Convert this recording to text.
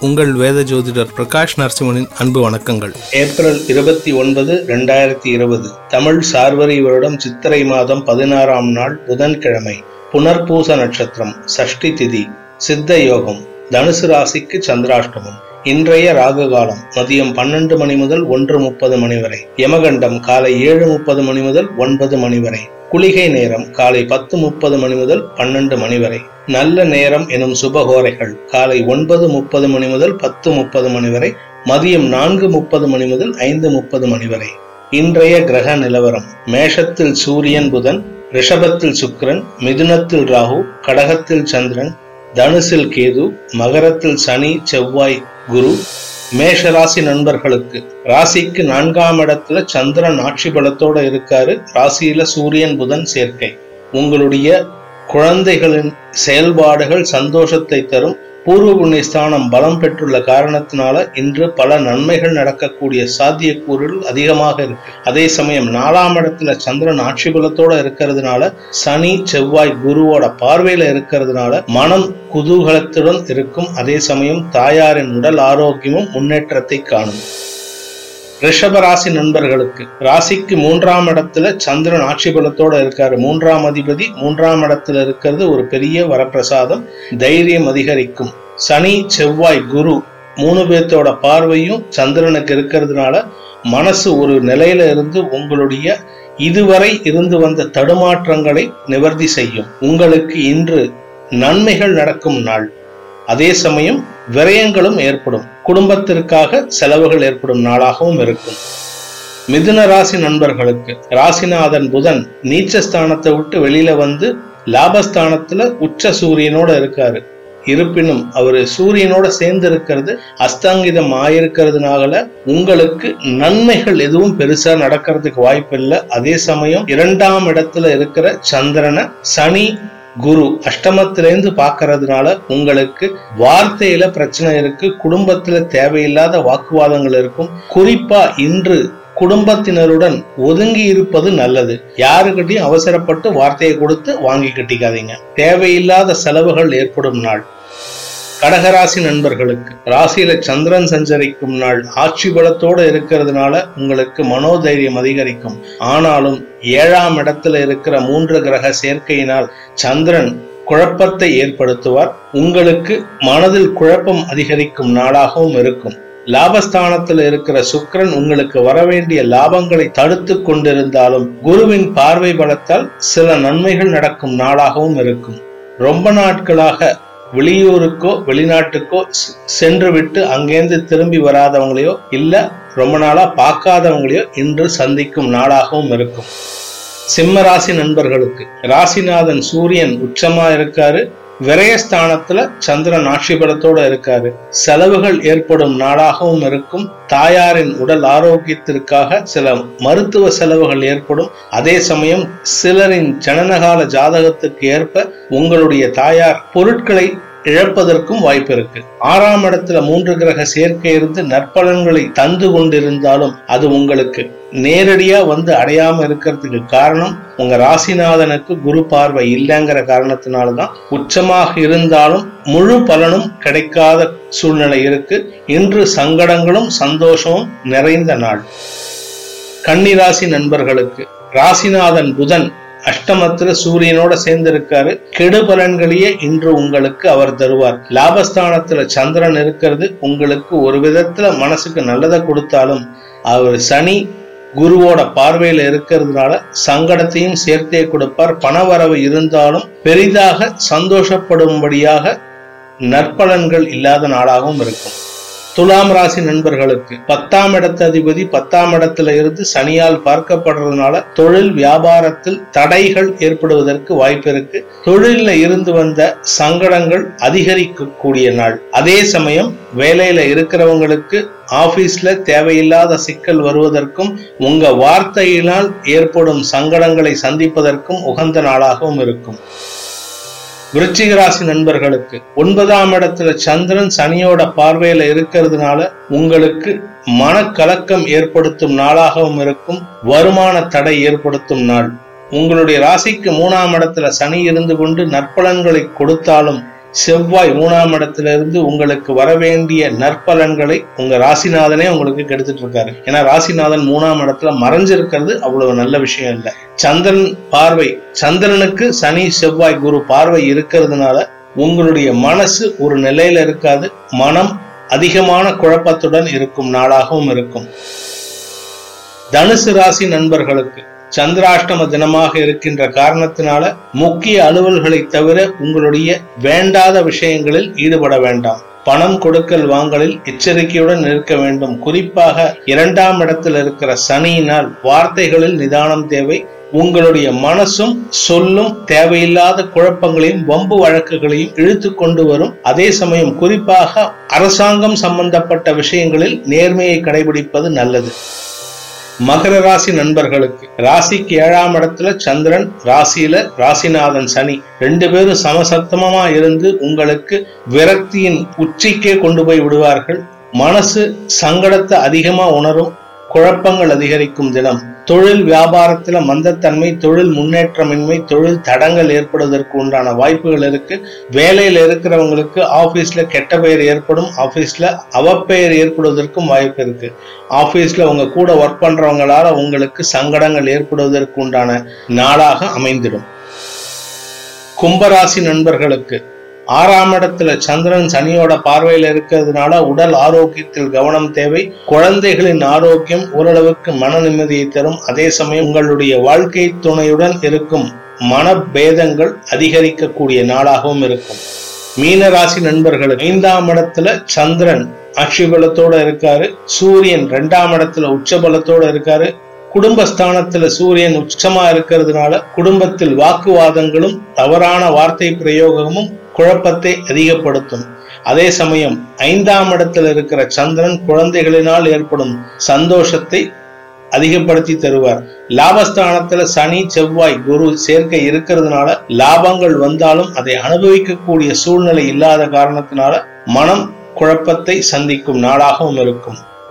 உங்கள் வேத ஜோதிடர் பிரகாஷ் நரசிம்மனின் அன்பு வணக்கங்கள். ஏப்ரல் இருபத்தி ஒன்பது ரெண்டாயிரத்தி இருபது. தமிழ் சார்வரி வருடம் சித்திரை மாதம் பதினாறாம் நாள் புதன்கிழமை. புனர்பூச நட்சத்திரம் சஷ்டி திதி சித்த யோகம். தனுசு ராசிக்கு சந்திராஷ்டமம். இன்றைய ராகு காலம் மதியம் பன்னெண்டு மணி முதல் ஒன்று முப்பது மணி வரை. யமகண்டம் காலை ஏழு முப்பது மணி முதல் ஒன்பது மணி வரை. குளிகை நேரம் காலை பத்து முப்பது மணி முதல் பன்னெண்டு மணி வரை. நல்ல நேரம் எனும் சுபகோரைகள் காலை ஒன்பது முப்பது மணி முதல் பத்து முப்பது மணி வரை மதியம் நான்கு முப்பது மணி முதல் ஐந்து முப்பது மணி வரை. இன்றைய கிரக நிலவரம் மேஷத்தில் சூரியன் புதன் ரிஷபத்தில் சுக்கிரன் மிதுனத்தில் ராகு கடகத்தில் சந்திரன் தனுசில் கேது மகரத்தில் சனி செவ்வாய் குரு மேஷ ராசி நண்பர்களுக்கு. ராசிக்கு நான்காம் இடத்துல சந்திரன் ஆட்சி பலத்தோட இருக்காரு. ராசியில சூரியன் புதன் சேர்க்கை. உங்களுடைய குழந்தைகளின் செயல்பாடுகள் சந்தோஷத்தை தரும். பூர்வ புண்ணிய ஸ்தானம் பலம் பெற்றுள்ள காரணத்தினால இன்று பல நன்மைகள் நடக்கக்கூடிய சாத்தியக்கூறுகள் அதிகமாக இருக்கு. அதே சமயம் நாலாம் இடத்துல சந்திரன் ஆட்சி பலத்தோட இருக்கிறதுனால சனி செவ்வாய் குருவோட பார்வையில இருக்கிறதுனால மனம் குதூகலத்துடன் இருக்கும். அதே சமயம் தாயாரின் உடல் ஆரோக்கியமும் முன்னேற்றத்தை காணும். ரிஷப ராசி நண்பர்களுக்கு ராசிக்கு மூன்றாம் இடத்துல சந்திரன் ஆட்சி பலத்தோட இருக்காரு. மூன்றாம் அதிபதி மூன்றாம் இடத்துல இருக்கிறது ஒரு பெரிய வரப்பிரசாதம் தைரியம் அதிகரிக்கும். சனி செவ்வாய் குரு மூணு பேர்த்தோட பார்வையும் சந்திரனுக்கு இருக்கிறதுனால மனசு ஒரு நிலையில இருந்து உங்களுடைய இதுவரை இருந்து வந்த தடுமாற்றங்களை நிவர்த்தி செய்யும். உங்களுக்கு இன்று நன்மைகள் நடக்கும் நாள். அதே சமயம் விரயங்களும் ஏற்படும். குடும்பத்திற்காக செலவுகள் ஏற்படும் நாளாகவும் இருக்கும். மிதுன ராசி நண்பர்களுக்கு ராசிநாதன் புதன் நீச்ச ஸ்தானத்தை விட்டு வெளியில வந்து லாபஸ்தானத்துல உச்ச சூரியனோட இருக்காரு. இருப்பினும் அவரு சூரியனோட சேர்ந்து இருக்கிறது அஸ்தாங்கிதம் ஆயிருக்கிறதுனால உங்களுக்கு நன்மைகள் எதுவும் பெருசா நடக்கிறதுக்கு வாய்ப்பு இல்லை அதே சமயம் இரண்டாம் இடத்துல இருக்கிற சந்திரனை சனி குரு அஷ்டமத்திலேருந்து பார்க்கறதுனால உங்களுக்கு வார்த்தையில பிரச்சனை இருக்கு குடும்பத்துல தேவையில்லாத வாக்குவாதங்கள் இருக்கும். குறிப்பா இன்று குடும்பத்தினருடன் ஒதுங்கி இருப்பது நல்லது. யாருக்கிட்டையும் அவசரப்பட்டு வார்த்தையை கொடுத்து வாங்கி கட்டிக்காதீங்க. தேவையில்லாத செலவுகள் ஏற்படும் நாள். கடகராசி நண்பர்களுக்கு ராசியில சந்திரன் சஞ்சரிக்கும் நாள் ஆட்சி பலத்தோட இருக்கிறதுனால உங்களுக்கு மனோதைரியம் அதிகரிக்கும். ஆனாலும் ஏழாம் இடத்துல இருக்கிற மூன்று கிரக சேர்க்கையினால் சந்திரன் குழப்பத்தை ஏற்படுத்துவார். உங்களுக்கு மனதில் குழப்பம் அதிகரிக்கும் நாளாகவும் இருக்கும். லாபஸ்தானத்தில் இருக்கிற சுக்கிரன் உங்களுக்கு வரவேண்டிய லாபங்களை தடுத்து கொண்டிருந்தாலும் குருவின் பார்வை பலத்தால் சில நன்மைகள் நடக்கும் நாளாகவும் இருக்கும். ரொம்ப நாட்களாக வெளியூருக்கோ வெளிநாட்டுக்கோ சென்று விட்டு அங்கேருந்து திரும்பி வராதவங்களையோ இல்ல ரொம்ப நாளா பார்க்காதவங்களையோ இன்று சந்திக்கும் நாளாகவும் இருக்கும். சிம்ம ராசி நண்பர்களுக்கு ராசிநாதன் சூரியன் உச்சமா இருக்காரு. விரயஸ்தானத்துல சந்திரன் ஆட்சி பலத்தோட இருக்காரு. செலவுகள் ஏற்படும் நாளாகவும் இருக்கும். தாயாரின் உடல் ஆரோக்கியத்திற்காக சில மருத்துவ செலவுகள் ஏற்படும். அதே சமயம் சிலரின் ஜனனகால ஜாதகத்துக்கு ஏற்ப உங்களுடைய தாயார் பொருட்களை இழப்பதற்கும் வாய்ப்பு இருக்கு. ஆறாம் இடத்துல மூன்று கிரக சேர்க்கை இருந்து நற்பலன்களை தந்து கொண்டிருந்தாலும் அது உங்களுக்கு நேரடியா வந்து அடையாம இருக்கிறதுக்கு காரணம் உங்க ராசிநாதனுக்கு குரு பார்வை இல்லைங்கிற காரணத்தினாலதான். உச்சமாக இருந்தாலும் முழு பலனும் கிடைக்காத சூழ்நிலை இருக்கு. இன்று சங்கடங்களும் சந்தோஷமும் நிறைந்த நாள். கன்னிராசி நண்பர்களுக்கு ராசிநாதன் புதன் அஷ்டமத்துல சூரியனோட சேர்ந்து இருக்காரு கெடு பலன்களையே இன்று உங்களுக்கு அவர் தருவார். லாபஸ்தானத்துல சந்திரன் இருக்கிறது. உங்களுக்கு ஒரு விதத்துல மனசுக்கு நல்லதை கொடுத்தாலும் அவர் சனி குருவோட பார்வையில இருக்கிறதுனால சங்கடத்தையும் சேர்த்தே கொடுப்பார். பணவரவு இருந்தாலும் பெரிதாக சந்தோஷப்படும்படியாக நற்பலன்கள் இல்லாத நாளாகவும் இருக்கும். துலாம் ராசி நண்பர்களுக்கு பத்தாம் இடத்து அதிபதி பத்தாம் இடத்துல இருந்து சனியால் பார்க்கப்படுறதுனால தொழில் வியாபாரத்தில் தடைகள் ஏற்படுவதற்கு வாய்ப்பு இருக்கு. தொழில இருந்து வந்த சங்கடங்கள் அதிகரிக்கக்கூடிய நாள். அதே சமயம் வேலையில இருக்கிறவங்களுக்கு ஆபீஸ்ல தேவையில்லாத சிக்கல் வருவதற்கும் உங்க வார்த்தையினால் ஏற்படும் சங்கடங்களை சந்திப்பதற்கும் உகந்த நாளாகவும் இருக்கும். விருச்சிக ராசி நண்பர்களுக்கு ஒன்பதாம் இடத்துல சந்திரன் சனியோட பார்வையில இருக்கிறதுனால உங்களுக்கு மனக்கலக்கம் ஏற்படுத்தும் நாளாகவும் இருக்கும் வருமான தடை ஏற்படுத்தும் நாள். உங்களுடைய ராசிக்கு மூணாம் இடத்துல சனி இருந்து கொண்டு நற்பலன்களை கொடுத்தாலும் செவ்வாய் மூணாம் இடத்துல இருந்து உங்களுக்கு வரவேண்டிய நற்பலன்களை உங்க ராசிநாதனே உங்களுக்கு கெடுத்துட்டு இருக்காரு. ஏன்னா ராசிநாதன் மூணாம் இடத்துல மறைஞ்சிருக்கிறது அவ்வளவு நல்ல விஷயம் இல்லை. சந்திரன் பார்வை சந்திரனுக்கு சனி செவ்வாய் குரு பார்வை இருக்கிறதுனால உங்களுடைய மனசு ஒரு நிலையில இருக்காது. மனம் அதிகமான குழப்பத்துடன் இருக்கும் நாளாகவும் இருக்கும். தனுசு ராசி நண்பர்களுக்கு சந்திராஷ்டம தினமாக இருக்கின்ற காரணத்தினால முக்கிய அலுவல்களை தவிர உங்களுடைய வேண்டாத விஷயங்களில் ஈடுபட வேண்டாம். பணம் கொடுக்கல் வாங்கலில் எச்சரிக்கையுடன் இருக்க வேண்டும். குறிப்பாக இரண்டாம் இடத்தில் இருக்கிற சனியினால் வார்த்தைகளில் நிதானம் தேவை. உங்களுடைய மனசும் சொல்லும் தேவையில்லாத குழப்பங்களையும் வம்பு வழக்குகளையும் இழுத்து கொண்டு வரும். அதே சமயம் குறிப்பாக அரசாங்கம் சம்பந்தப்பட்ட விஷயங்களில் நேர்மையை கடைபிடிப்பது நல்லது. மகர ராசி நண்பர்களுக்கு ராசிக்கு ஏழாம் இடத்துல சந்திரன் ராசியில ராசிநாதன் சனி. ரெண்டு பேரும் சமசத்தமமா இருந்து உங்களுக்கு விரக்தியின் உச்சிக்கே கொண்டு போய் விடுவார்கள். மனசு சங்கடத்தை அதிகமா உணரும் குழப்பங்கள் அதிகரிக்கும் தினம். தொழில் வியாபாரத்தில் மந்தத்தன்மை தொழில் முன்னேற்றமின்மை தொழில் தடங்கள் ஏற்படுவதற்கு உண்டான வாய்ப்புகள் இருக்கு. வேலையில் இருக்கிறவங்களுக்கு ஆஃபீஸில் கெட்ட பெயர் ஏற்படும் ஆஃபீஸில் அவப்பெயர் ஏற்படுவதற்கும் வாய்ப்பு இருக்கு. ஆஃபீஸில் உங்க கூட ஒர்க் பண்றவங்களால உங்களுக்கு சங்கடங்கள் ஏற்படுவதற்கு உண்டான நாளாக அமைந்திடும். கும்பராசி நண்பர்களுக்கு ஆறாம் இடத்துல சந்திரன் சனியோட பார்வையில இருக்கிறதுனால உடல் ஆரோக்கியத்தில் கவனம் தேவை. குழந்தைகளின் ஆரோக்கியம் ஓரளவுக்கு மன நிம்மதியை தரும். அதே சமயம் உங்களுடைய வாழ்க்கை துணையுடன் இருக்கும் மனபேதங்கள் அதிகரிக்கக்கூடிய நாளாகவும் இருக்கும். மீனராசி நண்பர்கள் ஐந்தாம் இடத்துல சந்திரன் ஆட்சி பலத்தோட இருக்காரு. சூரியன் ரெண்டாம் இடத்துல உச்ச பலத்தோட இருக்காரு. குடும்பஸ்தானத்துல சூரியன் உச்சமா இருக்கிறதுனால குடும்பத்தில் வாக்குவாதங்களும் தவறான வார்த்தை பிரயோகமும் குழப்பத்தை அதிகப்படுத்தும். அதே சமயம் ஐந்தாம் இடத்தில் இருக்கிற சந்திரன் குழந்தைகளினால் ஏற்படும் சந்தோஷத்தை அதிகப்படுத்தி தருவார். லாபஸ்தானத்துல சனி செவ்வாய் குரு சேர்க்கை இருக்கிறதுனால லாபங்கள் வந்தாலும் அதை அனுபவிக்கக்கூடிய சூழ்நிலை இல்லாத காரணத்தினால மனம் குழப்பத்தை சந்திக்கும் நாளாகவும் இருக்கும்.